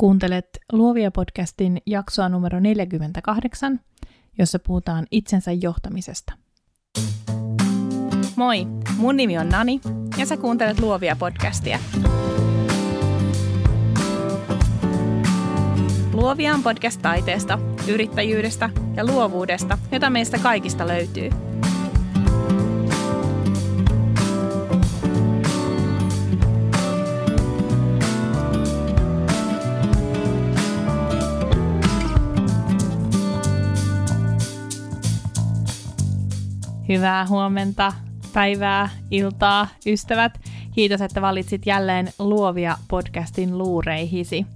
Kuuntelet Luovia podcastin jaksoa numero 48, jossa puhutaan itsensä johtamisesta. Moi, mun nimi on Nani ja sä kuuntelet Luovia podcastia. Luovia on podcast taiteesta, yrittäjyydestä ja luovuudesta, jota meistä kaikista löytyy – Hyvää huomenta, päivää, iltaa, ystävät. Kiitos, että valitsit jälleen Luovia podcastin luureihisi.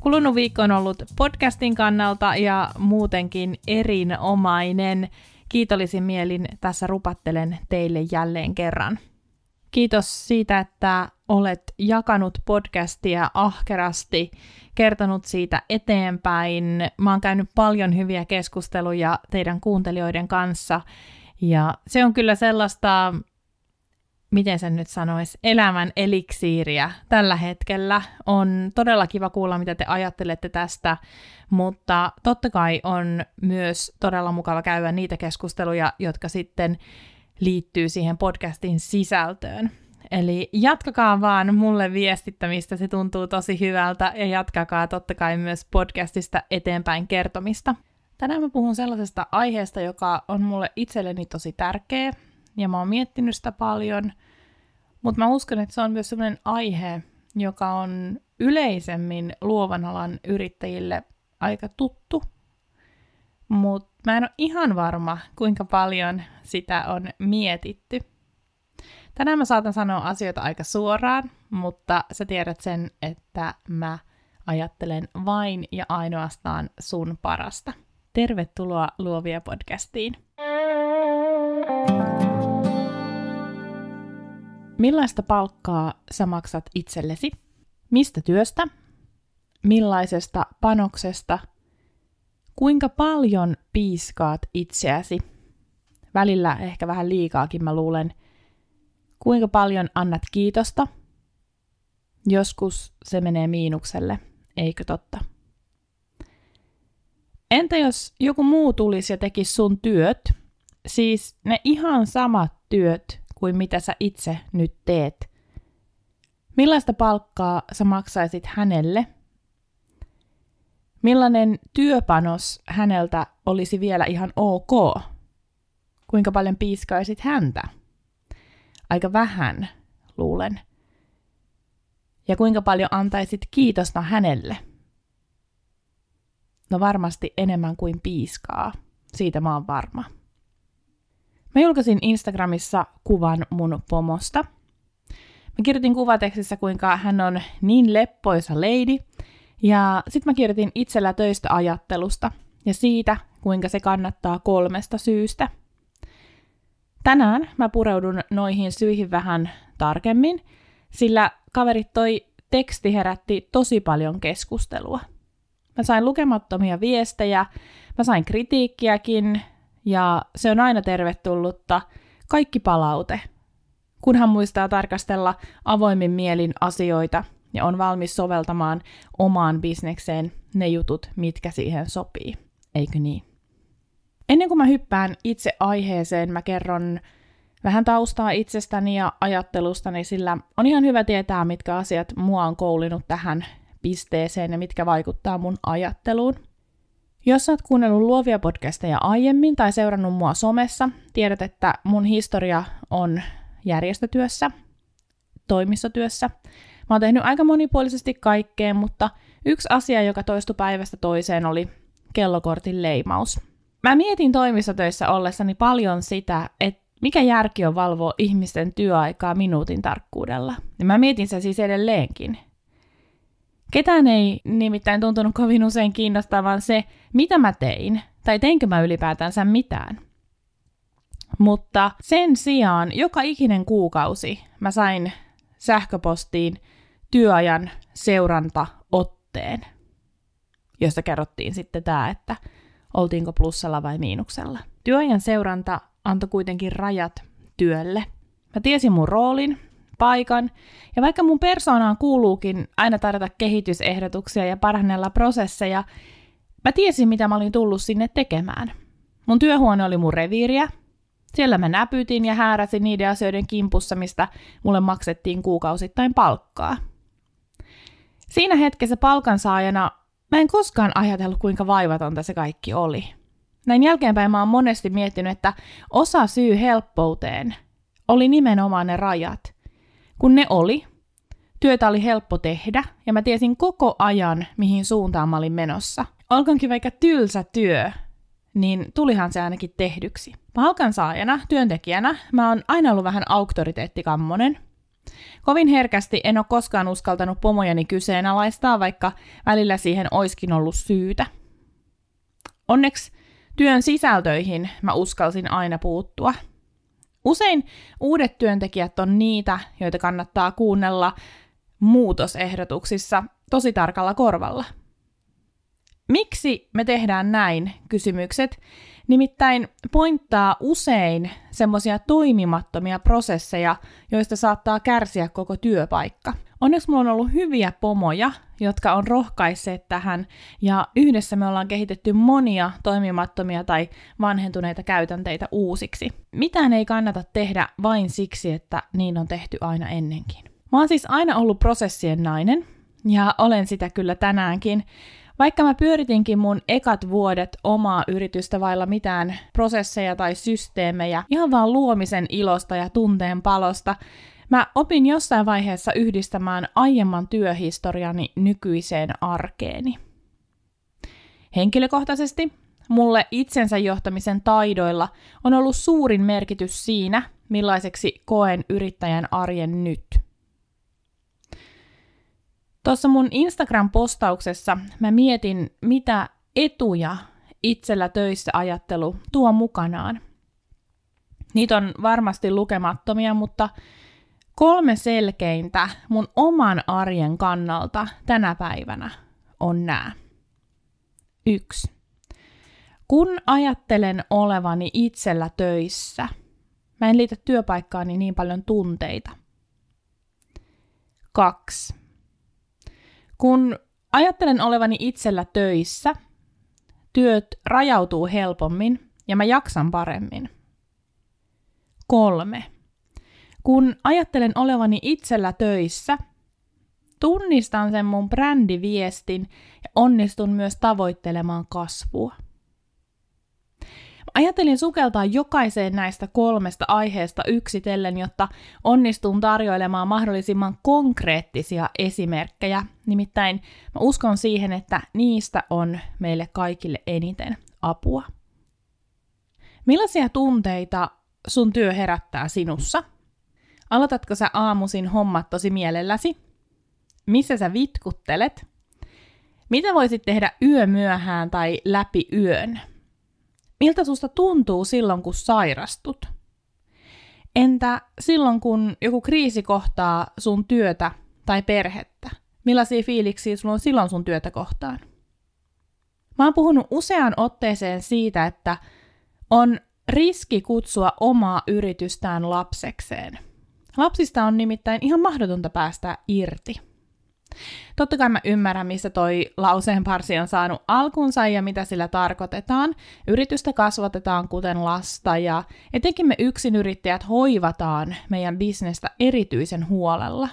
Kulunut viikko on ollut podcastin kannalta ja muutenkin erinomainen. Kiitollisin mielin tässä rupattelen teille jälleen kerran. Kiitos siitä, että olet jakanut podcastia ahkerasti, kertonut siitä eteenpäin. Mä oon käynyt paljon hyviä keskusteluja teidän kuuntelijoiden kanssa ja se on kyllä sellaista, miten sen nyt sanoisi, elämän eliksiiriä tällä hetkellä. On todella kiva kuulla, mitä te ajattelette tästä, mutta totta kai on myös todella mukava käydä niitä keskusteluja, jotka sitten liittyy siihen podcastin sisältöön. Eli jatkakaa vaan mulle viestittämistä, se tuntuu tosi hyvältä, ja jatkakaa totta kai myös podcastista eteenpäin kertomista. Tänään mä puhun sellaisesta aiheesta, joka on mulle itselleni tosi tärkeä, ja mä oon miettinyt sitä paljon, mutta mä uskon, että se on myös sellainen aihe, joka on yleisemmin luovan alan yrittäjille aika tuttu, mutta mä en ole ihan varma, kuinka paljon sitä on mietitty. Tänään mä saatan sanoa asioita aika suoraan, mutta sä tiedät sen, että mä ajattelen vain ja ainoastaan sun parasta. Tervetuloa Luovia podcastiin. Millaista palkkaa sä maksat itsellesi? Mistä työstä? Millaisesta panoksesta? Kuinka paljon piiskaat itseäsi? Välillä ehkä vähän liikaakin mä luulen. Kuinka paljon annat kiitosta? Joskus se menee miinukselle, eikö totta? Entä jos joku muu tulisi ja tekisi sun työt, siis ne ihan samat työt kuin mitä sä itse nyt teet? Millaista palkkaa sä maksaisit hänelle? Millainen työpanos häneltä olisi vielä ihan ok? Kuinka paljon piiskaisit häntä? Aika vähän, luulen. Ja kuinka paljon antaisit kiitosta hänelle? No varmasti enemmän kuin piiskaa. Siitä mä oon varma. Mä julkaisin Instagramissa kuvan mun pomosta. Mä kirjoitin kuvatekstissä, kuinka hän on niin leppoisa lady, ja sitten mä kirjoitin itsellä töistä ajattelusta ja siitä, kuinka se kannattaa kolmesta syystä. Tänään mä pureudun noihin syihin vähän tarkemmin, sillä kaverit toi teksti herätti tosi paljon keskustelua – Mä sain lukemattomia viestejä, mä sain kritiikkiäkin, ja se on aina tervetullutta. Kaikki palaute, kunhan muistaa tarkastella avoimin mielin asioita ja on valmis soveltamaan omaan bisnekseen ne jutut, mitkä siihen sopii. Eikö niin? Ennen kuin mä hyppään itse aiheeseen, mä kerron vähän taustaa itsestäni ja ajattelustani, sillä on ihan hyvä tietää, mitkä asiat mua on koulinut tähän pisteeseen ja mitkä vaikuttaa mun ajatteluun. Jos oot kuunnellut luovia podcasteja aiemmin tai seurannut mua somessa, tiedät, että mun historia on järjestötyössä, toimistotyössä. Mä oon tehnyt aika monipuolisesti kaikkea, mutta yksi asia, joka toistui päivästä toiseen, oli kellokortin leimaus. Mä mietin toimistotöissä ollessani paljon sitä, että mikä järki on valvoa ihmisten työaikaa minuutin tarkkuudella. Ja mä mietin se siis edelleenkin. Ketään ei nimittäin tuntunut kovin usein kiinnostavan se, mitä mä tein, tai teinkö mä ylipäätänsä mitään. Mutta sen sijaan joka ikinen kuukausi mä sain sähköpostiin työajan seurantaotteen, josta kerrottiin sitten tämä, että oltiinko plussalla vai miinuksella. Työajan seuranta antoi kuitenkin rajat työlle. Mä tiesin mun roolin, paikan, ja vaikka mun persoonaan kuuluukin aina tarjota kehitysehdotuksia ja parannella prosesseja, mä tiesin, mitä mä olin tullut sinne tekemään. Mun työhuone oli mun reviiriä, siellä mä näpytin ja hääräsin niiden asioiden kimpussa, mistä mulle maksettiin kuukausittain palkkaa. Siinä hetkessä palkansaajana mä en koskaan ajatellut, kuinka vaivatonta se kaikki oli. Näin jälkeenpäin mä oon monesti miettinyt, että osa syy helppouteen oli nimenomaan ne rajat. Kun ne oli, työtä oli helppo tehdä ja mä tiesin koko ajan, mihin suuntaan mä olin menossa. Olkoonkin vaikka tylsä työ, niin tulihan se ainakin tehdyksi. Palkansaajana, työntekijänä, mä oon aina ollut vähän auktoriteettikammonen. Kovin herkästi en ole koskaan uskaltanut pomojani kyseenalaistaa, vaikka välillä siihen oiskin ollut syytä. Onneksi työn sisältöihin mä uskalsin aina puuttua. Usein uudet työntekijät on niitä, joita kannattaa kuunnella muutosehdotuksissa tosi tarkalla korvalla. Miksi me tehdään näin? Kysymykset nimittäin pointtaa usein semmoisia toimimattomia prosesseja, joista saattaa kärsiä koko työpaikka. Onneksi mulla on ollut hyviä pomoja, jotka on rohkaisseet tähän, ja yhdessä me ollaan kehitetty monia toimimattomia tai vanhentuneita käytänteitä uusiksi. Mitään ei kannata tehdä vain siksi, että niin on tehty aina ennenkin. Mä oon siis aina ollut prosessien nainen, ja olen sitä kyllä tänäänkin, vaikka mä pyöritinkin mun ekat vuodet omaa yritystä vailla mitään prosesseja tai systeemejä, ihan vaan luomisen ilosta ja tunteen palosta, mä opin jossain vaiheessa yhdistämään aiemman työhistoriani nykyiseen arkeeni. Henkilökohtaisesti mulle itsensä johtamisen taidoilla on ollut suurin merkitys siinä, millaiseksi koen yrittäjän arjen nyt – Tuossa mun Instagram-postauksessa mä mietin, mitä etuja itsellä töissä ajattelu tuo mukanaan. Niitä on varmasti lukemattomia, mutta kolme selkeintä mun oman arjen kannalta tänä päivänä on nämä. Yksi. Kun ajattelen olevani itsellä töissä, mä en liitä työpaikkaani niin paljon tunteita. Kaksi kun ajattelen olevani itsellä töissä, työt rajautuu helpommin ja mä jaksan paremmin. Kolme. Kun ajattelen olevani itsellä töissä, tunnistan sen mun brändiviestin ja onnistun myös tavoittelemaan kasvua. Ajattelin sukeltaa jokaiseen näistä kolmesta aiheesta yksitellen, jotta onnistun tarjoilemaan mahdollisimman konkreettisia esimerkkejä. Nimittäin mä uskon siihen, että niistä on meille kaikille eniten apua. Millaisia tunteita sun työ herättää sinussa? Aloitatko sä aamuisin hommat tosi mielelläsi? Missä sä vitkuttelet? Mitä voisit tehdä yömyöhään tai läpi yön? Miltä susta tuntuu silloin, kun sairastut? Entä silloin, kun joku kriisi kohtaa sun työtä tai perhettä? Millaisia fiiliksiä sulla on silloin sun työtä kohtaan? Mä oon puhunut useaan otteeseen siitä, että on riski kutsua omaa yritystään lapsekseen. Lapsista on nimittäin ihan mahdotonta päästä irti. Totta kai mä ymmärrän, missä toi lauseen parsi on saanut alkunsa ja mitä sillä tarkoitetaan. Yritystä kasvatetaan kuten lasta ja etenkin me yksinyrittäjät hoivataan meidän bisnestä erityisen huolella.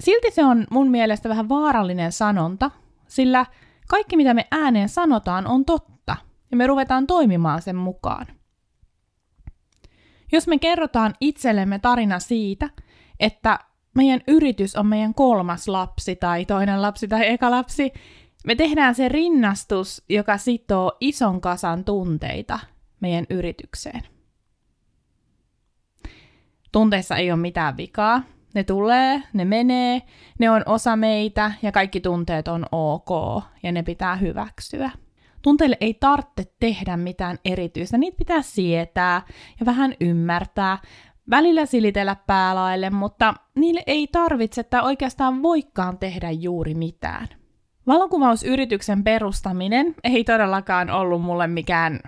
Silti se on mun mielestä vähän vaarallinen sanonta, sillä kaikki mitä me ääneen sanotaan on totta ja me ruvetaan toimimaan sen mukaan. Jos me kerrotaan itsellemme tarina siitä, että meidän yritys on meidän kolmas lapsi tai toinen lapsi tai eka lapsi, me tehdään se rinnastus, joka sitoo ison kasan tunteita meidän yritykseen. Tunteissa ei ole mitään vikaa. Ne tulee, ne menee, ne on osa meitä ja kaikki tunteet on ok ja ne pitää hyväksyä. Tunteille ei tarvitse tehdä mitään erityistä, niitä pitää sietää ja vähän ymmärtää, välillä silitellä päälaille, mutta niille ei tarvitse tai oikeastaan voikaan tehdä juuri mitään. Valokuvausyrityksen perustaminen ei todellakaan ollut mulle mikään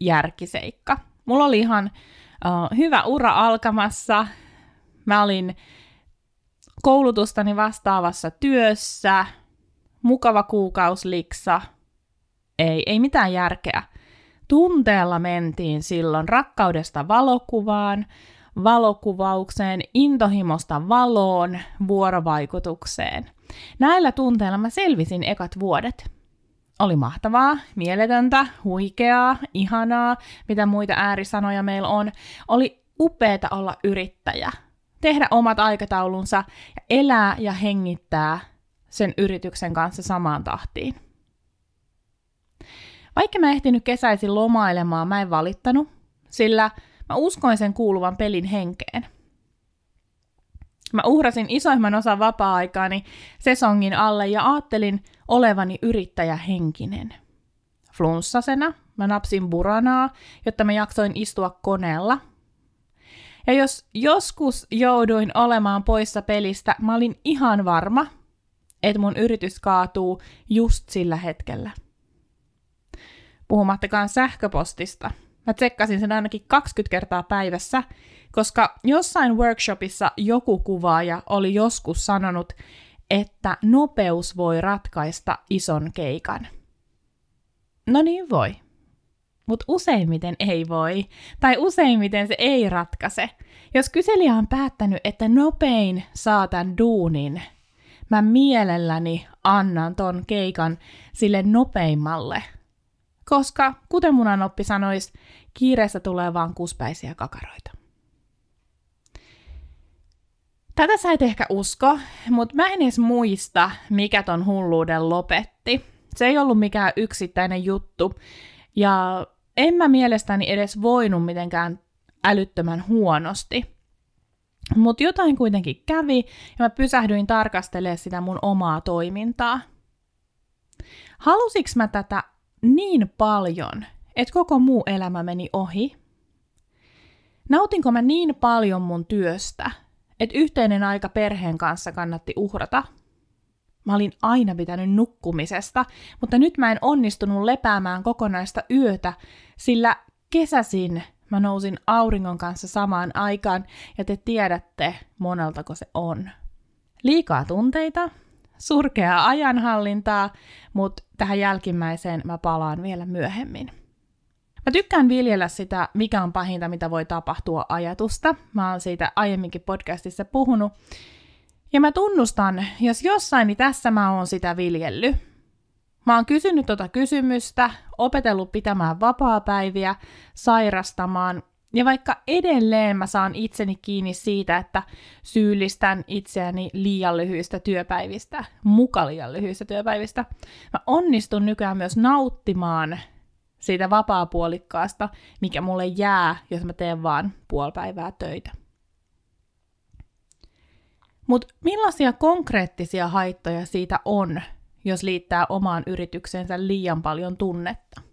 järkiseikka. Mulla oli ihan uh, hyvä ura alkamassa. Mä olin koulutustani vastaavassa työssä, mukava kuukausliksa, ei, ei mitään järkeä. Tunteella mentiin silloin rakkaudesta valokuvaan, valokuvaukseen, intohimosta valoon, vuorovaikutukseen. Näillä tunteilla mä selvisin ekat vuodet. Oli mahtavaa, mieletöntä, huikeaa, ihanaa, mitä muita äärisanoja meillä on. Oli upeeta olla yrittäjä, tehdä omat aikataulunsa ja elää ja hengittää sen yrityksen kanssa samaan tahtiin. Vaikka mä ehtinyt kesäisin lomailemaan, mä en valittanut, sillä mä uskoin sen kuuluvan pelin henkeen. Mä uhrasin isoimman osan vapaa-aikaani sesongin alle ja ajattelin olevani yrittäjähenkinen. Flunssasena mä napsin buranaa, jotta mä jaksoin istua koneella. Ja jos joskus jouduin olemaan poissa pelistä, mä olin ihan varma, että mun yritys kaatuu just sillä hetkellä puhumattakaan sähköpostista. Mä tsekkasin sen ainakin 20 kertaa päivässä, koska jossain workshopissa joku kuvaaja oli joskus sanonut, että nopeus voi ratkaista ison keikan. No niin voi. Mutta useimmiten ei voi, tai useimmiten se ei ratkaise. Jos kyselijä on päättänyt, että nopein saa tämän duunin, mä mielelläni annan ton keikan sille nopeimmalle, koska kuten munanoppi sanoisi, kiireessä tulee vaan kuspäisiä kakaroita. Tätä sä et ehkä usko, mutta mä en edes muista, mikä ton hulluuden lopetti. Se ei ollut mikään yksittäinen juttu, ja en mä mielestäni edes voinut mitenkään älyttömän huonosti. Mutta jotain kuitenkin kävi, ja mä pysähdyin tarkastelemaan sitä mun omaa toimintaa. Halusiks mä tätä niin paljon, että koko muu elämä meni ohi? Nautinko mä niin paljon mun työstä, että yhteinen aika perheen kanssa kannatti uhrata? Mä olin aina pitänyt nukkumisesta, mutta nyt mä en onnistunut lepäämään kokonaista yötä, sillä kesäsin mä nousin auringon kanssa samaan aikaan ja te tiedätte moneltako se on. Liikaa tunteita, surkeaa ajanhallintaa, mutta tähän jälkimmäiseen mä palaan vielä myöhemmin. Mä tykkään viljellä sitä, mikä on pahinta, mitä voi tapahtua ajatusta. Mä oon siitä aiemminkin podcastissa puhunut. Ja mä tunnustan, jos jossain, niin tässä mä oon sitä viljellyt. Mä oon kysynyt tota kysymystä, opetellut pitämään vapaapäiviä, sairastamaan ja vaikka edelleen mä saan itseni kiinni siitä, että syyllistän itseäni liian lyhyistä työpäivistä, muka liian lyhyistä työpäivistä, mä onnistun nykyään myös nauttimaan siitä vapaapuolikkaasta, mikä mulle jää, jos mä teen vaan puolipäivää töitä. Mutta millaisia konkreettisia haittoja siitä on, jos liittää omaan yritykseensä liian paljon tunnetta?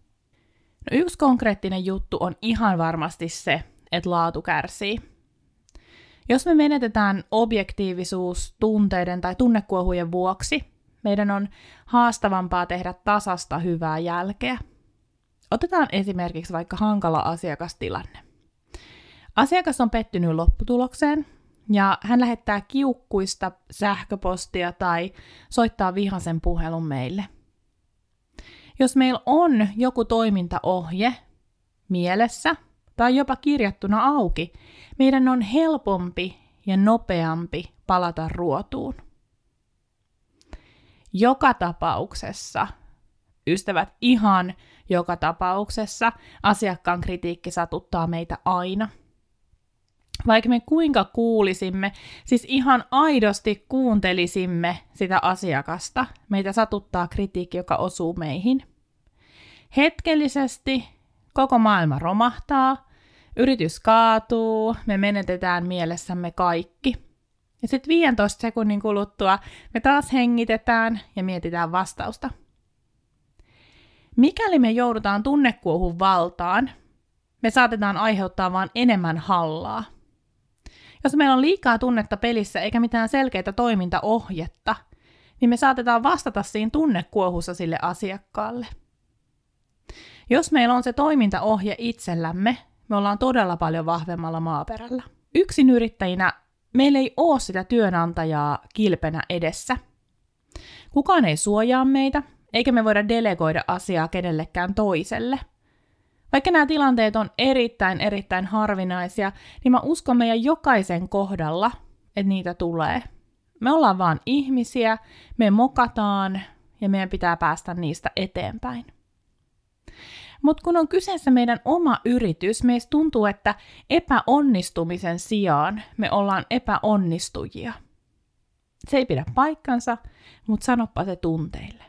No yksi konkreettinen juttu on ihan varmasti se, että laatu kärsii. Jos me menetetään objektiivisuus tunteiden tai tunnekuohujen vuoksi, meidän on haastavampaa tehdä tasasta hyvää jälkeä. Otetaan esimerkiksi vaikka hankala asiakastilanne. Asiakas on pettynyt lopputulokseen ja hän lähettää kiukkuista sähköpostia tai soittaa vihasen puhelun meille – jos meillä on joku toimintaohje mielessä tai jopa kirjattuna auki, meidän on helpompi ja nopeampi palata ruotuun. Joka tapauksessa, ystävät, ihan joka tapauksessa asiakkaan kritiikki satuttaa meitä aina. Vaikka me kuinka kuulisimme, siis ihan aidosti kuuntelisimme sitä asiakasta, meitä satuttaa kritiikki, joka osuu meihin. Hetkellisesti koko maailma romahtaa, yritys kaatuu, me menetetään mielessämme kaikki. Ja sitten 15 sekunnin kuluttua me taas hengitetään ja mietitään vastausta. Mikäli me joudutaan tunnekuohun valtaan, me saatetaan aiheuttaa vain enemmän hallaa. Jos meillä on liikaa tunnetta pelissä eikä mitään selkeitä toimintaohjetta, niin me saatetaan vastata siinä tunnekuohussa sille asiakkaalle – jos meillä on se toimintaohje itsellämme, me ollaan todella paljon vahvemmalla maaperällä. Yksin yrittäjinä meillä ei ole sitä työnantajaa kilpenä edessä. Kukaan ei suojaa meitä, eikä me voida delegoida asiaa kenellekään toiselle. Vaikka nämä tilanteet on erittäin, erittäin harvinaisia, niin mä uskon meidän jokaisen kohdalla, että niitä tulee. Me ollaan vaan ihmisiä, me mokataan ja meidän pitää päästä niistä eteenpäin. Mutta kun on kyseessä meidän oma yritys, meistä tuntuu, että epäonnistumisen sijaan me ollaan epäonnistujia. Se ei pidä paikkansa, mutta sanoppa se tunteille.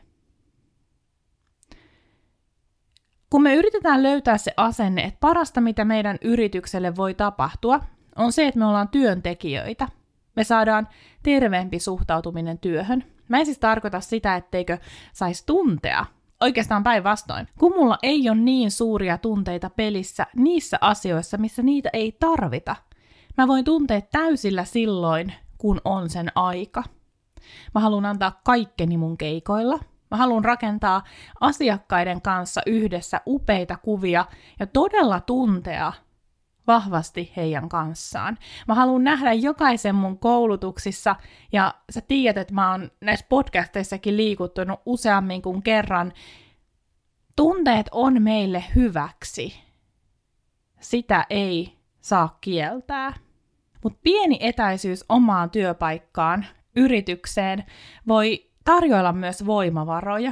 Kun me yritetään löytää se asenne, että parasta mitä meidän yritykselle voi tapahtua, on se, että me ollaan työntekijöitä. Me saadaan terveempi suhtautuminen työhön. Mä en siis tarkoita sitä, etteikö saisi tuntea Oikeastaan päinvastoin. Kun mulla ei ole niin suuria tunteita pelissä niissä asioissa, missä niitä ei tarvita, mä voin tuntea täysillä silloin, kun on sen aika. Mä haluan antaa kaikkeni mun keikoilla. Mä haluan rakentaa asiakkaiden kanssa yhdessä upeita kuvia ja todella tuntea vahvasti heidän kanssaan. Mä haluan nähdä jokaisen mun koulutuksissa, ja sä tiedät, että mä oon näissä podcasteissakin liikuttunut useammin kuin kerran. Tunteet on meille hyväksi. Sitä ei saa kieltää. Mutta pieni etäisyys omaan työpaikkaan, yritykseen, voi tarjoilla myös voimavaroja.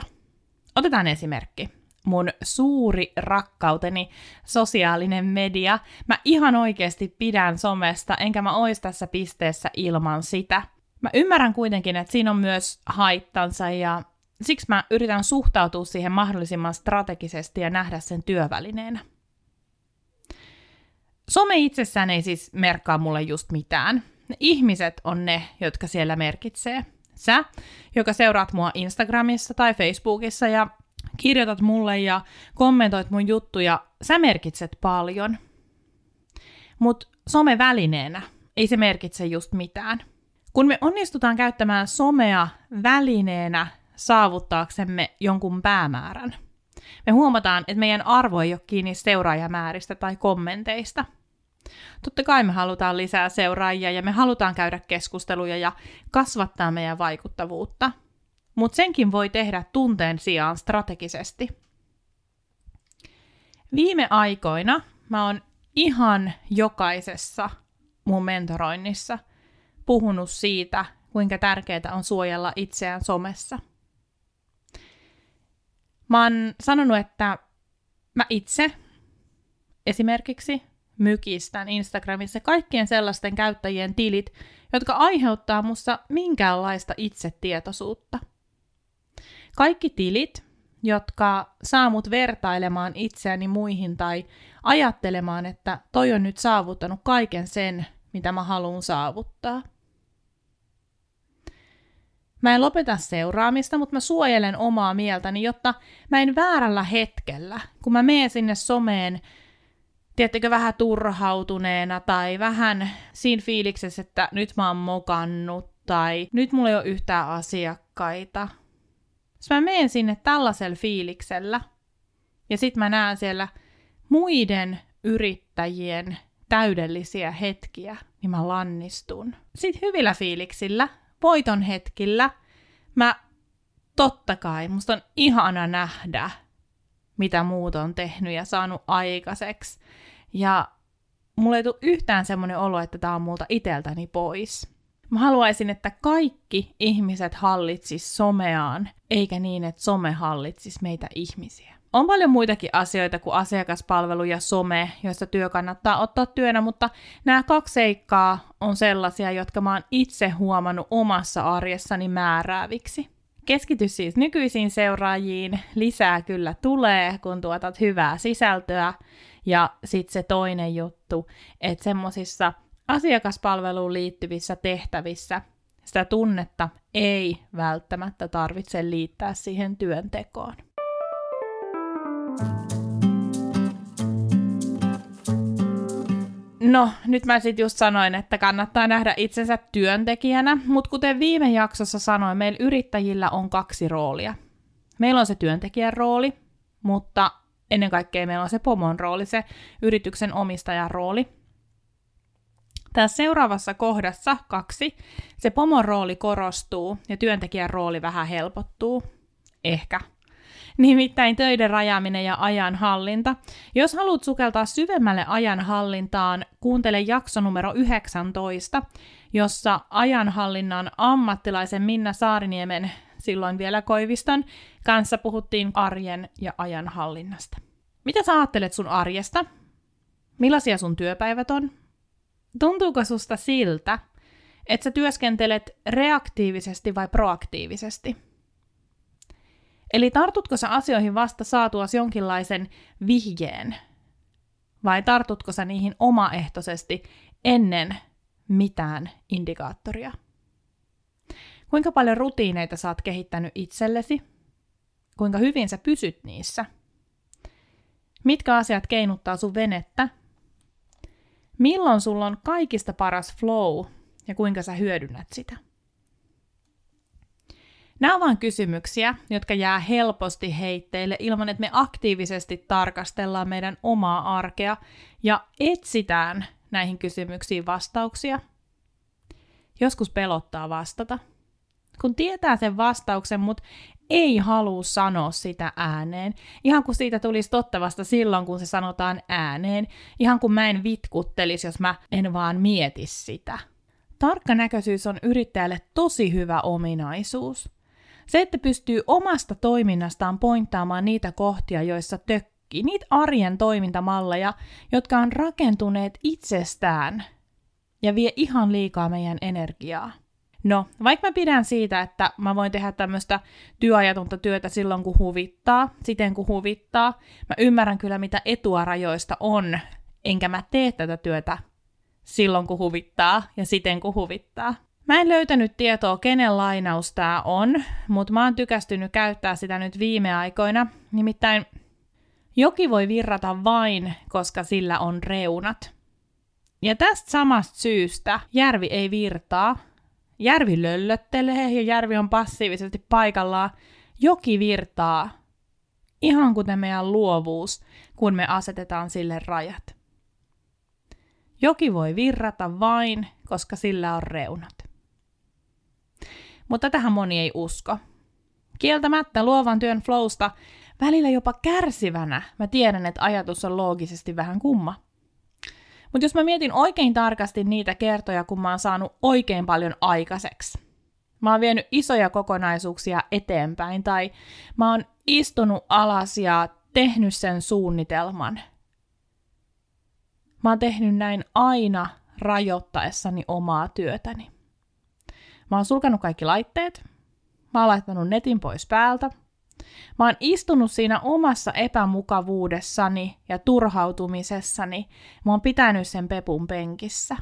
Otetaan esimerkki mun suuri rakkauteni, sosiaalinen media. Mä ihan oikeasti pidän somesta, enkä mä ois tässä pisteessä ilman sitä. Mä ymmärrän kuitenkin, että siinä on myös haittansa ja siksi mä yritän suhtautua siihen mahdollisimman strategisesti ja nähdä sen työvälineenä. Some itsessään ei siis merkkaa mulle just mitään. Ne ihmiset on ne, jotka siellä merkitsee. Sä, joka seuraat mua Instagramissa tai Facebookissa ja kirjoitat mulle ja kommentoit mun juttuja, sä merkitset paljon. Mutta somevälineenä ei se merkitse just mitään. Kun me onnistutaan käyttämään somea välineenä saavuttaaksemme jonkun päämäärän, me huomataan, että meidän arvo ei ole kiinni seuraajamääristä tai kommenteista. Totta kai me halutaan lisää seuraajia ja me halutaan käydä keskusteluja ja kasvattaa meidän vaikuttavuutta – mutta senkin voi tehdä tunteen sijaan strategisesti. Viime aikoina mä oon ihan jokaisessa mun mentoroinnissa puhunut siitä, kuinka tärkeää on suojella itseään somessa. Mä oon sanonut, että mä itse esimerkiksi mykistän Instagramissa kaikkien sellaisten käyttäjien tilit, jotka aiheuttaa musta minkäänlaista itsetietoisuutta. Kaikki tilit, jotka saa mut vertailemaan itseäni muihin tai ajattelemaan, että toi on nyt saavuttanut kaiken sen, mitä mä haluan saavuttaa. Mä en lopeta seuraamista, mutta mä suojelen omaa mieltäni, jotta mä en väärällä hetkellä, kun mä menen sinne someen, tiettekö, vähän turhautuneena tai vähän siinä fiiliksessä, että nyt mä oon mokannut tai nyt mulla ei ole yhtään asiakkaita jos mä menen sinne tällaisella fiiliksellä, ja sitten mä näen siellä muiden yrittäjien täydellisiä hetkiä, niin mä lannistun. Sitten hyvillä fiiliksillä, voiton hetkillä, mä totta kai, musta on ihana nähdä, mitä muut on tehnyt ja saanut aikaiseksi. Ja mulle ei tule yhtään semmoinen olo, että tämä on multa iteltäni pois. Mä haluaisin, että kaikki ihmiset hallitsis someaan, eikä niin, että some hallitsis meitä ihmisiä. On paljon muitakin asioita kuin asiakaspalvelu ja some, joista työ kannattaa ottaa työnä, mutta nämä kaksi seikkaa on sellaisia, jotka mä oon itse huomannut omassa arjessani määrääviksi. Keskity siis nykyisiin seuraajiin, lisää kyllä tulee, kun tuotat hyvää sisältöä. Ja sitten se toinen juttu, että semmosissa asiakaspalveluun liittyvissä tehtävissä sitä tunnetta ei välttämättä tarvitse liittää siihen työntekoon. No, nyt mä sitten just sanoin, että kannattaa nähdä itsensä työntekijänä, mutta kuten viime jaksossa sanoin, meillä yrittäjillä on kaksi roolia. Meillä on se työntekijän rooli, mutta ennen kaikkea meillä on se pomon rooli, se yrityksen omistajan rooli. Tässä seuraavassa kohdassa kaksi, se pomon rooli korostuu ja työntekijän rooli vähän helpottuu. Ehkä. Nimittäin töiden rajaaminen ja ajanhallinta. Jos haluat sukeltaa syvemmälle ajanhallintaan, kuuntele jakso numero 19, jossa ajanhallinnan ammattilaisen Minna Saariniemen, silloin vielä Koiviston, kanssa puhuttiin arjen ja ajanhallinnasta. Mitä sä ajattelet sun arjesta? Millaisia sun työpäivät on? Tuntuuko susta siltä, että sä työskentelet reaktiivisesti vai proaktiivisesti? Eli tartutko sä asioihin vasta saatuasi jonkinlaisen vihjeen? Vai tartutko sä niihin omaehtoisesti ennen mitään indikaattoria? Kuinka paljon rutiineita sä oot kehittänyt itsellesi? Kuinka hyvin sä pysyt niissä? Mitkä asiat keinuttaa sun venettä Milloin sulla on kaikista paras flow ja kuinka sä hyödynnät sitä? Nämä ovat vain kysymyksiä, jotka jää helposti heitteille ilman, että me aktiivisesti tarkastellaan meidän omaa arkea ja etsitään näihin kysymyksiin vastauksia. Joskus pelottaa vastata. Kun tietää sen vastauksen, mutta ei halua sanoa sitä ääneen. Ihan kuin siitä tulisi totta vasta silloin, kun se sanotaan ääneen. Ihan kuin mä en vitkuttelisi, jos mä en vaan mieti sitä. Tarkkanäköisyys on yrittäjälle tosi hyvä ominaisuus. Se, että pystyy omasta toiminnastaan pointtaamaan niitä kohtia, joissa tökkii, niitä arjen toimintamalleja, jotka on rakentuneet itsestään ja vie ihan liikaa meidän energiaa. No, vaikka mä pidän siitä, että mä voin tehdä tämmöistä työajatonta työtä silloin, kun huvittaa, siten kun huvittaa, mä ymmärrän kyllä, mitä etua rajoista on, enkä mä tee tätä työtä silloin, kun huvittaa ja siten, kun huvittaa. Mä en löytänyt tietoa, kenen lainaus tää on, mutta mä oon tykästynyt käyttää sitä nyt viime aikoina. Nimittäin joki voi virrata vain, koska sillä on reunat. Ja tästä samasta syystä järvi ei virtaa, Järvi löllöttelee ja järvi on passiivisesti paikallaan. Joki virtaa, ihan kuten meidän luovuus, kun me asetetaan sille rajat. Joki voi virrata vain, koska sillä on reunat. Mutta tähän moni ei usko. Kieltämättä luovan työn flowsta välillä jopa kärsivänä mä tiedän, että ajatus on loogisesti vähän kumma. Mutta jos mä mietin oikein tarkasti niitä kertoja, kun mä oon saanut oikein paljon aikaiseksi, mä oon vienyt isoja kokonaisuuksia eteenpäin, tai mä oon istunut alas ja tehnyt sen suunnitelman. Mä oon tehnyt näin aina rajoittaessani omaa työtäni. Mä oon sulkanut kaikki laitteet, mä oon laittanut netin pois päältä, Mä oon istunut siinä omassa epämukavuudessani ja turhautumisessani. Mä oon pitänyt sen pepun penkissä.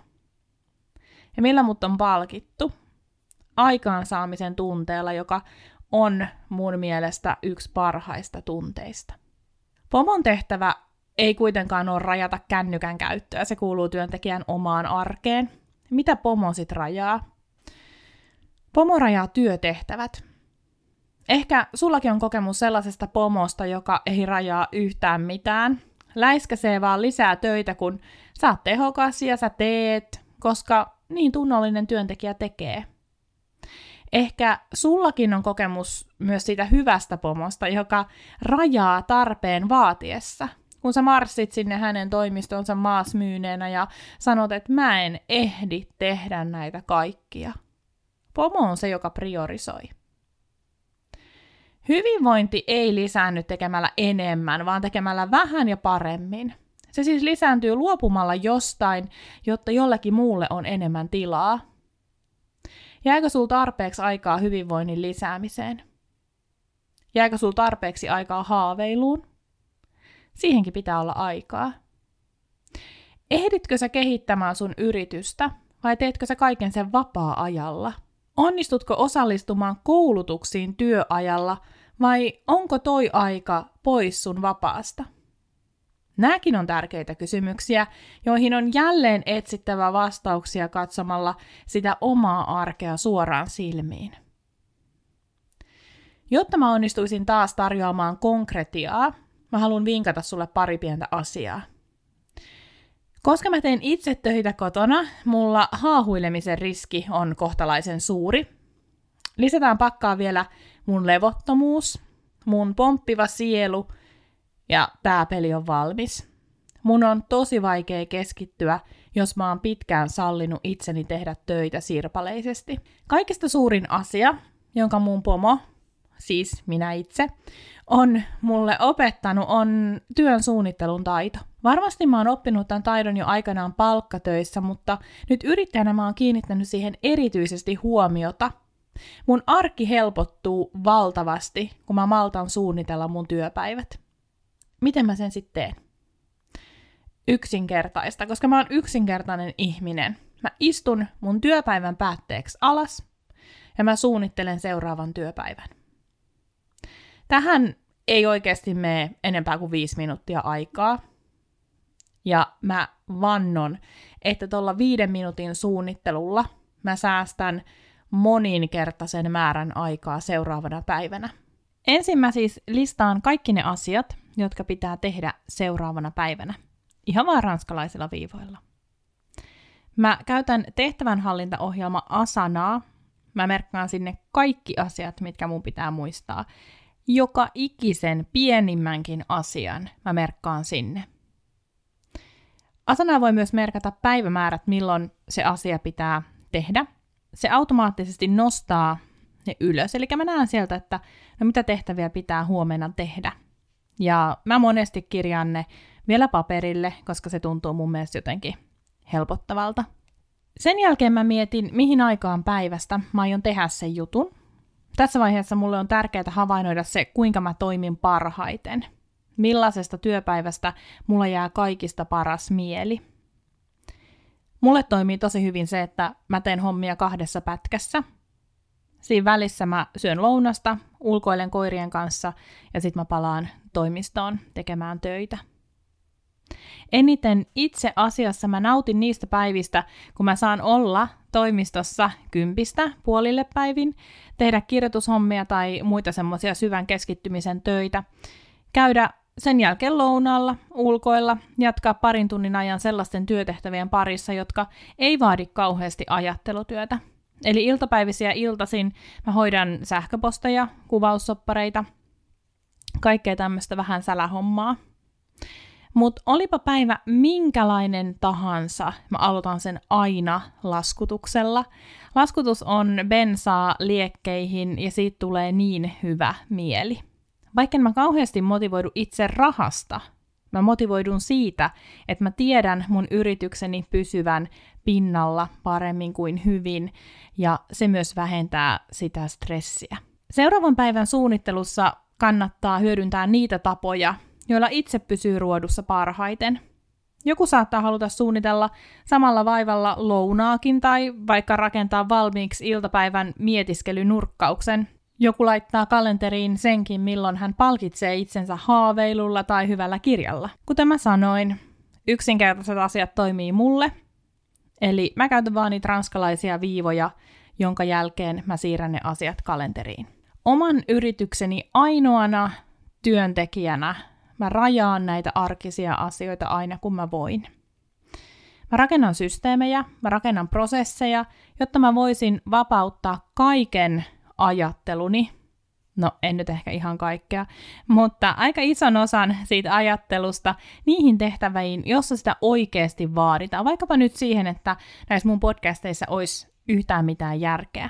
Ja millä mut on palkittu? Aikaansaamisen tunteella, joka on mun mielestä yksi parhaista tunteista. Pomon tehtävä ei kuitenkaan ole rajata kännykän käyttöä, se kuuluu työntekijän omaan arkeen. Mitä pomo sit rajaa? Pomo rajaa työtehtävät. Ehkä sullakin on kokemus sellaisesta pomosta, joka ei rajaa yhtään mitään. Läiskäsee vaan lisää töitä, kun sä oot tehokas ja sä teet, koska niin tunnollinen työntekijä tekee. Ehkä sullakin on kokemus myös siitä hyvästä pomosta, joka rajaa tarpeen vaatiessa. Kun sä marssit sinne hänen toimistonsa maasmyyneenä ja sanot, että mä en ehdi tehdä näitä kaikkia. Pomo on se, joka priorisoi. Hyvinvointi ei lisäänny tekemällä enemmän, vaan tekemällä vähän ja paremmin. Se siis lisääntyy luopumalla jostain, jotta jollekin muulle on enemmän tilaa. Jääkö sul tarpeeksi aikaa hyvinvoinnin lisäämiseen? Jääkö sul tarpeeksi aikaa haaveiluun? Siihenkin pitää olla aikaa. Ehditkö sä kehittämään sun yritystä vai teetkö sä kaiken sen vapaa-ajalla? Onnistutko osallistumaan koulutuksiin työajalla vai onko toi aika pois sun vapaasta? Nämäkin on tärkeitä kysymyksiä, joihin on jälleen etsittävä vastauksia katsomalla sitä omaa arkea suoraan silmiin. Jotta mä onnistuisin taas tarjoamaan konkretiaa, mä haluan vinkata sulle pari pientä asiaa. Koska mä teen itse töitä kotona, mulla haahuilemisen riski on kohtalaisen suuri. Lisätään pakkaa vielä mun levottomuus, mun pomppiva sielu ja tää peli on valmis. Mun on tosi vaikea keskittyä, jos mä oon pitkään sallinut itseni tehdä töitä sirpaleisesti. Kaikista suurin asia, jonka mun pomo, siis minä itse, on mulle opettanut, on työn suunnittelun taito. Varmasti mä oon oppinut tämän taidon jo aikanaan palkkatöissä, mutta nyt yrittäjänä mä oon kiinnittänyt siihen erityisesti huomiota. Mun arki helpottuu valtavasti, kun mä maltan suunnitella mun työpäivät. Miten mä sen sitten teen? Yksinkertaista, koska mä oon yksinkertainen ihminen. Mä istun mun työpäivän päätteeksi alas ja mä suunnittelen seuraavan työpäivän. Tähän ei oikeasti mene enempää kuin viisi minuuttia aikaa. Ja mä vannon, että tuolla viiden minuutin suunnittelulla mä säästän moninkertaisen määrän aikaa seuraavana päivänä. Ensin mä siis listaan kaikki ne asiat, jotka pitää tehdä seuraavana päivänä. Ihan vaan ranskalaisilla viivoilla. Mä käytän tehtävänhallintaohjelma Asanaa. Mä merkkaan sinne kaikki asiat, mitkä mun pitää muistaa joka ikisen pienimmänkin asian mä merkkaan sinne. Asana voi myös merkata päivämäärät, milloin se asia pitää tehdä. Se automaattisesti nostaa ne ylös. Eli mä näen sieltä, että no mitä tehtäviä pitää huomenna tehdä. Ja mä monesti kirjaan ne vielä paperille, koska se tuntuu mun mielestä jotenkin helpottavalta. Sen jälkeen mä mietin, mihin aikaan päivästä mä aion tehdä sen jutun. Tässä vaiheessa mulle on tärkeää havainnoida se, kuinka mä toimin parhaiten. Millaisesta työpäivästä mulla jää kaikista paras mieli. Mulle toimii tosi hyvin se, että mä teen hommia kahdessa pätkässä. Siinä välissä mä syön lounasta, ulkoilen koirien kanssa ja sitten mä palaan toimistoon tekemään töitä. Eniten itse asiassa mä nautin niistä päivistä, kun mä saan olla toimistossa kympistä puolille päivin, tehdä kirjoitushommia tai muita semmoisia syvän keskittymisen töitä, käydä sen jälkeen lounaalla, ulkoilla, jatkaa parin tunnin ajan sellaisten työtehtävien parissa, jotka ei vaadi kauheasti ajattelutyötä. Eli iltapäivisiä iltasin mä hoidan sähköposteja, kuvaussoppareita, kaikkea tämmöistä vähän sälähommaa. Mutta olipa päivä minkälainen tahansa, mä aloitan sen aina laskutuksella. Laskutus on bensaa liekkeihin ja siitä tulee niin hyvä mieli. Vaikka mä kauheasti motivoidu itse rahasta, mä motivoidun siitä, että mä tiedän mun yritykseni pysyvän pinnalla paremmin kuin hyvin, ja se myös vähentää sitä stressiä. Seuraavan päivän suunnittelussa kannattaa hyödyntää niitä tapoja, joilla itse pysyy ruodussa parhaiten. Joku saattaa haluta suunnitella samalla vaivalla lounaakin tai vaikka rakentaa valmiiksi iltapäivän mietiskelynurkkauksen. Joku laittaa kalenteriin senkin, milloin hän palkitsee itsensä haaveilulla tai hyvällä kirjalla. Kuten mä sanoin, yksinkertaiset asiat toimii mulle, eli mä käytän vaan niitä ranskalaisia viivoja, jonka jälkeen mä siirrän ne asiat kalenteriin. Oman yritykseni ainoana työntekijänä Mä rajaan näitä arkisia asioita aina kun mä voin. Mä rakennan systeemejä, mä rakennan prosesseja, jotta mä voisin vapauttaa kaiken ajatteluni. No, en nyt ehkä ihan kaikkea, mutta aika ison osan siitä ajattelusta niihin tehtäviin, jossa sitä oikeasti vaaditaan. Vaikkapa nyt siihen, että näissä mun podcasteissa olisi yhtään mitään järkeä.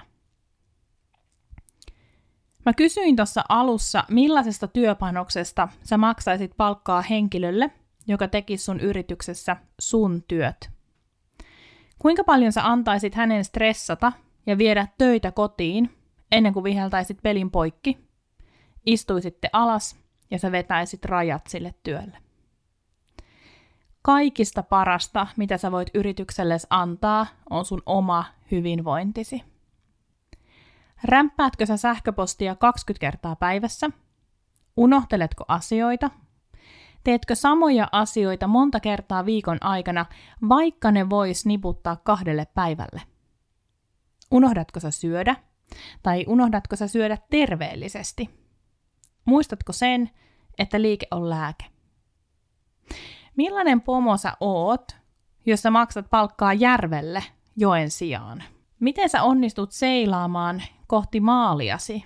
Mä kysyin tuossa alussa, millaisesta työpanoksesta sä maksaisit palkkaa henkilölle, joka teki sun yrityksessä sun työt. Kuinka paljon sä antaisit hänen stressata ja viedä töitä kotiin ennen kuin viheltäisit pelin poikki, istuisitte alas ja sä vetäisit rajat sille työlle. Kaikista parasta, mitä sä voit yrityksellesi antaa, on sun oma hyvinvointisi. Rämpäätkö sä sähköpostia 20 kertaa päivässä? Unohteletko asioita? Teetkö samoja asioita monta kertaa viikon aikana, vaikka ne vois niputtaa kahdelle päivälle? Unohdatko sä syödä? Tai unohdatko sä syödä terveellisesti? Muistatko sen, että liike on lääke? Millainen pomo sä oot, jos sä maksat palkkaa järvelle joen sijaan? Miten sä onnistut seilaamaan kohti maaliasi,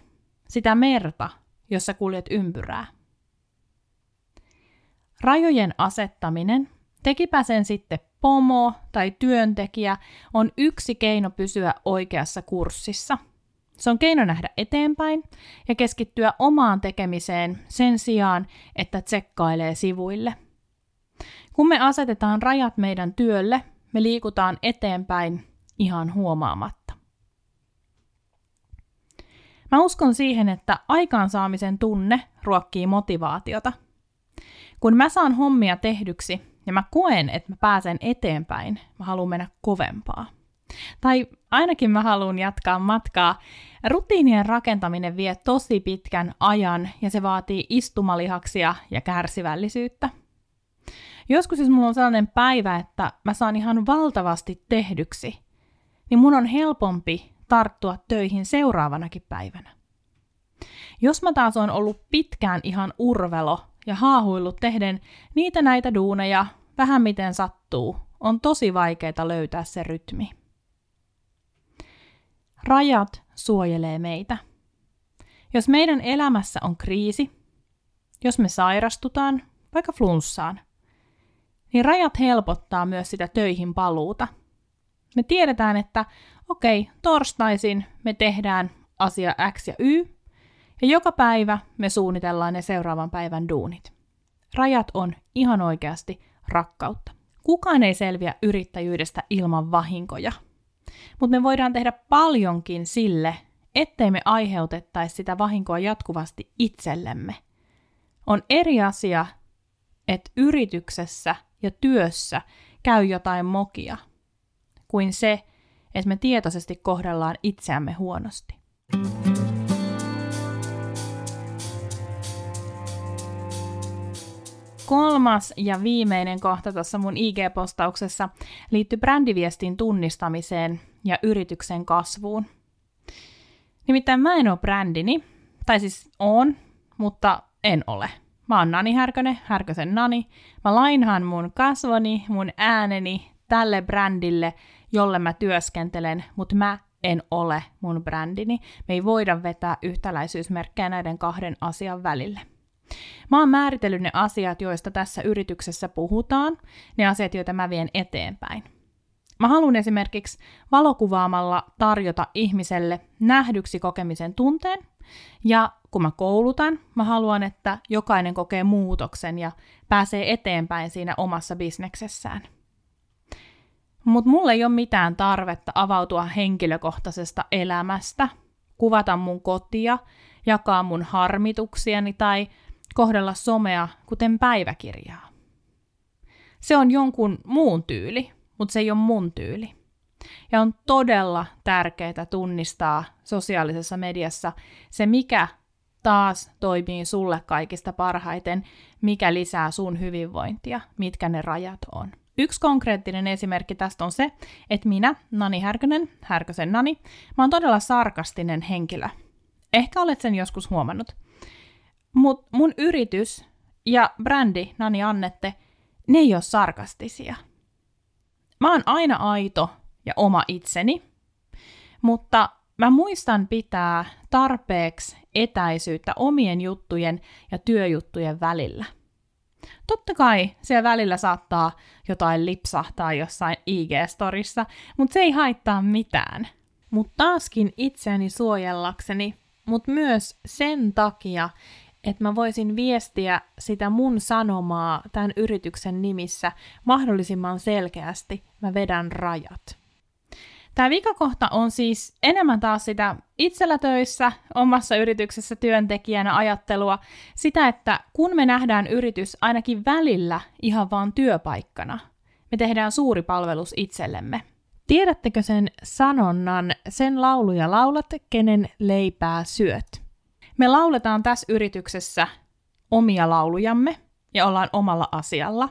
sitä merta, jossa kuljet ympyrää? Rajojen asettaminen, tekipä sen sitten pomo tai työntekijä, on yksi keino pysyä oikeassa kurssissa. Se on keino nähdä eteenpäin ja keskittyä omaan tekemiseen sen sijaan, että tsekkailee sivuille. Kun me asetetaan rajat meidän työlle, me liikutaan eteenpäin ihan huomaamatta. Mä uskon siihen, että aikaansaamisen tunne ruokkii motivaatiota. Kun mä saan hommia tehdyksi ja mä koen, että mä pääsen eteenpäin, mä haluan mennä kovempaa. Tai ainakin mä haluan jatkaa matkaa. Rutiinien rakentaminen vie tosi pitkän ajan ja se vaatii istumalihaksia ja kärsivällisyyttä. Joskus jos mulla on sellainen päivä, että mä saan ihan valtavasti tehdyksi, niin mun on helpompi tarttua töihin seuraavanakin päivänä. Jos mä taas on ollut pitkään ihan urvelo ja haahuillut tehden niitä näitä duuneja vähän miten sattuu, on tosi vaikeaa löytää se rytmi. Rajat suojelee meitä. Jos meidän elämässä on kriisi, jos me sairastutaan, vaikka flunssaan, niin rajat helpottaa myös sitä töihin paluuta. Me tiedetään, että okei, okay, torstaisin me tehdään asia X ja Y, ja joka päivä me suunnitellaan ne seuraavan päivän duunit. Rajat on ihan oikeasti rakkautta. Kukaan ei selviä yrittäjyydestä ilman vahinkoja. Mutta me voidaan tehdä paljonkin sille, ettei me aiheutettaisi sitä vahinkoa jatkuvasti itsellemme. On eri asia, että yrityksessä ja työssä käy jotain mokia, kuin se, että me tietoisesti kohdellaan itseämme huonosti. Kolmas ja viimeinen kohta tuossa mun IG-postauksessa liittyy brändiviestin tunnistamiseen ja yrityksen kasvuun. Nimittäin mä en ole brändini, tai siis on, mutta en ole. Mä oon Nani Härkönen, Härkösen Nani. Mä lainhaan mun kasvoni, mun ääneni tälle brändille, jolle mä työskentelen, mutta mä en ole mun brändini. Me ei voida vetää yhtäläisyysmerkkejä näiden kahden asian välille. Mä oon määritellyt ne asiat, joista tässä yrityksessä puhutaan, ne asiat, joita mä vien eteenpäin. Mä haluan esimerkiksi valokuvaamalla tarjota ihmiselle nähdyksi kokemisen tunteen, ja kun mä koulutan, mä haluan, että jokainen kokee muutoksen ja pääsee eteenpäin siinä omassa bisneksessään. Mutta mulla ei ole mitään tarvetta avautua henkilökohtaisesta elämästä, kuvata mun kotia, jakaa mun harmituksiani tai kohdella somea kuten päiväkirjaa. Se on jonkun muun tyyli, mutta se ei ole mun tyyli. Ja on todella tärkeää tunnistaa sosiaalisessa mediassa se, mikä taas toimii sulle kaikista parhaiten, mikä lisää sun hyvinvointia, mitkä ne rajat on. Yksi konkreettinen esimerkki tästä on se, että minä, Nani Härkönen, Härkösen Nani, mä oon todella sarkastinen henkilö. Ehkä olet sen joskus huomannut. Mutta mun yritys ja brändi Nani Annette, ne ei ole sarkastisia. Mä oon aina aito ja oma itseni, mutta mä muistan pitää tarpeeksi etäisyyttä omien juttujen ja työjuttujen välillä. Totta kai siellä välillä saattaa jotain lipsahtaa jossain IG-storissa, mutta se ei haittaa mitään. Mutta taaskin itseäni suojellakseni, mutta myös sen takia, että mä voisin viestiä sitä mun sanomaa tämän yrityksen nimissä mahdollisimman selkeästi, mä vedän rajat. Tämä vikakohta on siis enemmän taas sitä itsellä töissä, omassa yrityksessä työntekijänä ajattelua, sitä, että kun me nähdään yritys ainakin välillä ihan vaan työpaikkana, me tehdään suuri palvelus itsellemme. Tiedättekö sen sanonnan, sen lauluja laulat, kenen leipää syöt? Me lauletaan tässä yrityksessä omia laulujamme ja ollaan omalla asialla.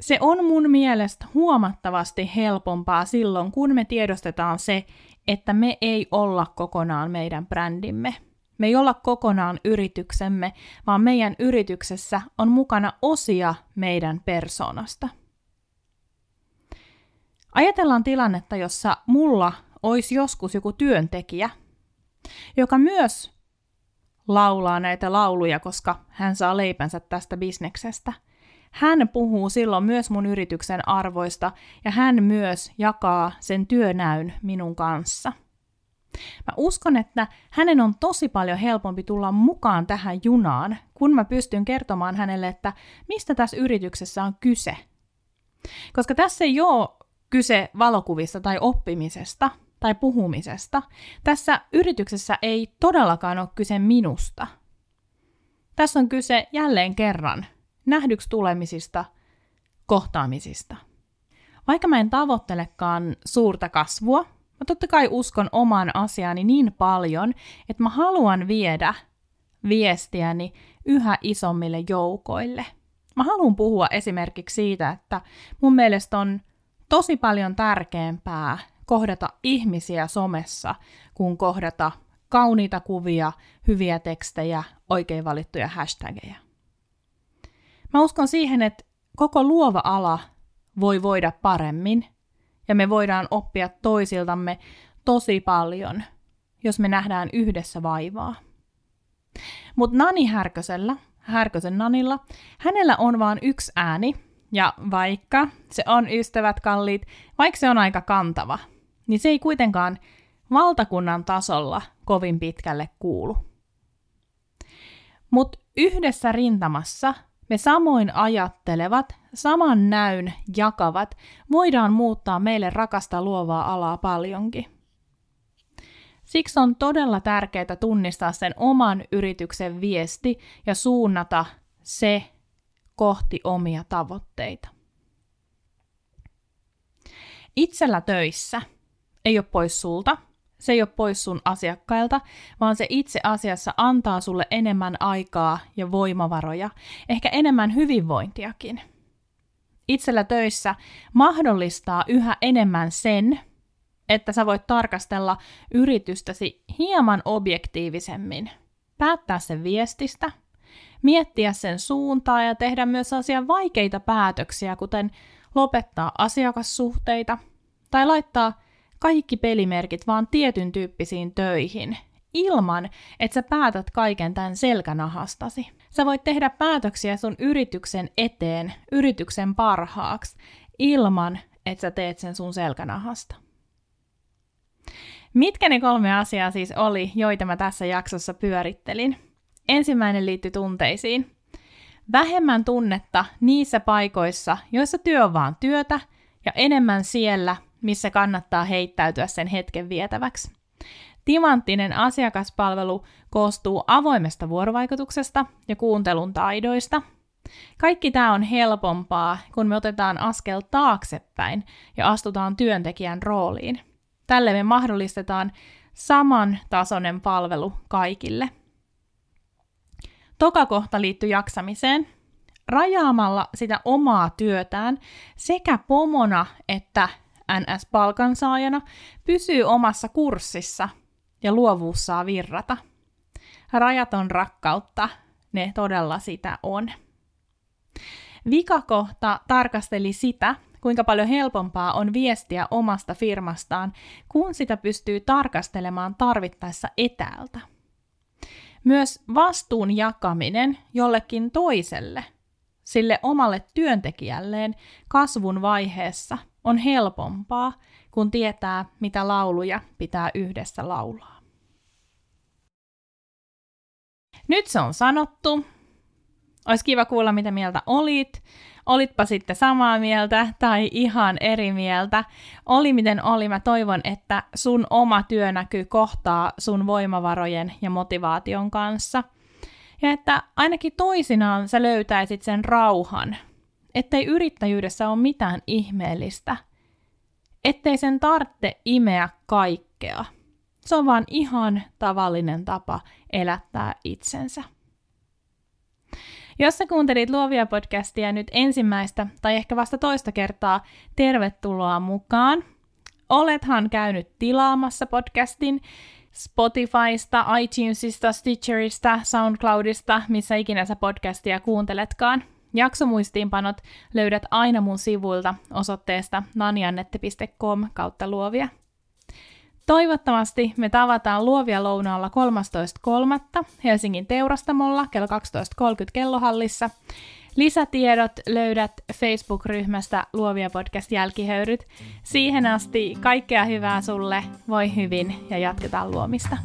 Se on mun mielestä huomattavasti helpompaa silloin, kun me tiedostetaan se, että me ei olla kokonaan meidän brändimme. Me ei olla kokonaan yrityksemme, vaan meidän yrityksessä on mukana osia meidän persoonasta. Ajatellaan tilannetta, jossa mulla olisi joskus joku työntekijä, joka myös laulaa näitä lauluja, koska hän saa leipänsä tästä bisneksestä. Hän puhuu silloin myös mun yrityksen arvoista ja hän myös jakaa sen työnäyn minun kanssa. Mä uskon, että hänen on tosi paljon helpompi tulla mukaan tähän junaan, kun mä pystyn kertomaan hänelle, että mistä tässä yrityksessä on kyse. Koska tässä ei ole kyse valokuvista tai oppimisesta tai puhumisesta. Tässä yrityksessä ei todellakaan ole kyse minusta. Tässä on kyse jälleen kerran nähdyksi tulemisista, kohtaamisista. Vaikka mä en tavoittelekaan suurta kasvua, mä totta kai uskon oman asiani niin paljon, että mä haluan viedä viestiäni yhä isommille joukoille. Mä haluan puhua esimerkiksi siitä, että mun mielestä on tosi paljon tärkeämpää kohdata ihmisiä somessa, kuin kohdata kauniita kuvia, hyviä tekstejä, oikein valittuja hashtageja. Mä uskon siihen, että koko luova ala voi voida paremmin ja me voidaan oppia toisiltamme tosi paljon, jos me nähdään yhdessä vaivaa. Mutta Nani Härkösellä, Härkösen Nanilla, hänellä on vain yksi ääni, ja vaikka se on ystävät kalliit, vaikka se on aika kantava, niin se ei kuitenkaan valtakunnan tasolla kovin pitkälle kuulu. Mutta yhdessä rintamassa me samoin ajattelevat, saman näyn jakavat, voidaan muuttaa meille rakasta luovaa alaa paljonkin. Siksi on todella tärkeää tunnistaa sen oman yrityksen viesti ja suunnata se kohti omia tavoitteita. Itsellä töissä ei ole pois sulta, se ei ole pois sun asiakkailta, vaan se itse asiassa antaa sulle enemmän aikaa ja voimavaroja, ehkä enemmän hyvinvointiakin. Itsellä töissä mahdollistaa yhä enemmän sen, että sä voit tarkastella yritystäsi hieman objektiivisemmin, päättää sen viestistä, miettiä sen suuntaa ja tehdä myös asian vaikeita päätöksiä, kuten lopettaa asiakassuhteita tai laittaa kaikki pelimerkit vaan tietyn tyyppisiin töihin, ilman, että sä päätät kaiken tämän selkänahastasi. Sä voit tehdä päätöksiä sun yrityksen eteen, yrityksen parhaaksi, ilman, että sä teet sen sun selkänahasta. Mitkä ne kolme asiaa siis oli, joita mä tässä jaksossa pyörittelin? Ensimmäinen liittyy tunteisiin. Vähemmän tunnetta niissä paikoissa, joissa työ on vaan työtä, ja enemmän siellä, missä kannattaa heittäytyä sen hetken vietäväksi. Timanttinen asiakaspalvelu koostuu avoimesta vuorovaikutuksesta ja kuuntelun taidoista. Kaikki tämä on helpompaa, kun me otetaan askel taaksepäin ja astutaan työntekijän rooliin. Tälle me mahdollistetaan saman tasoinen palvelu kaikille. Toka kohta liittyy jaksamiseen. Rajaamalla sitä omaa työtään sekä pomona että NS-palkansaajana pysyy omassa kurssissa ja luovuus saa virrata. Rajaton rakkautta, ne todella sitä on. Vikakohta tarkasteli sitä, kuinka paljon helpompaa on viestiä omasta firmastaan, kun sitä pystyy tarkastelemaan tarvittaessa etäältä. Myös vastuun jakaminen jollekin toiselle, sille omalle työntekijälleen kasvun vaiheessa – on helpompaa, kun tietää, mitä lauluja pitää yhdessä laulaa. Nyt se on sanottu. Olisi kiva kuulla, mitä mieltä olit. Olitpa sitten samaa mieltä tai ihan eri mieltä. Oli miten oli, mä toivon, että sun oma työnäky kohtaa sun voimavarojen ja motivaation kanssa. Ja että ainakin toisinaan sä löytäisit sen rauhan ettei yrittäjyydessä ole mitään ihmeellistä, ettei sen tarvitse imeä kaikkea. Se on vaan ihan tavallinen tapa elättää itsensä. Jos sä kuuntelit Luovia podcastia nyt ensimmäistä tai ehkä vasta toista kertaa, tervetuloa mukaan. Olethan käynyt tilaamassa podcastin Spotifysta, iTunesista, Stitcherista, SoundCloudista, missä ikinä sä podcastia kuunteletkaan – Jaksomuistiinpanot löydät aina mun sivuilta osoitteesta naniannette.com kautta luovia. Toivottavasti me tavataan luovia lounaalla 13.3. Helsingin teurastamolla kello 12.30 kellohallissa. Lisätiedot löydät Facebook-ryhmästä Luovia podcast jälkihöyryt. Siihen asti kaikkea hyvää sulle, voi hyvin ja jatketaan luomista.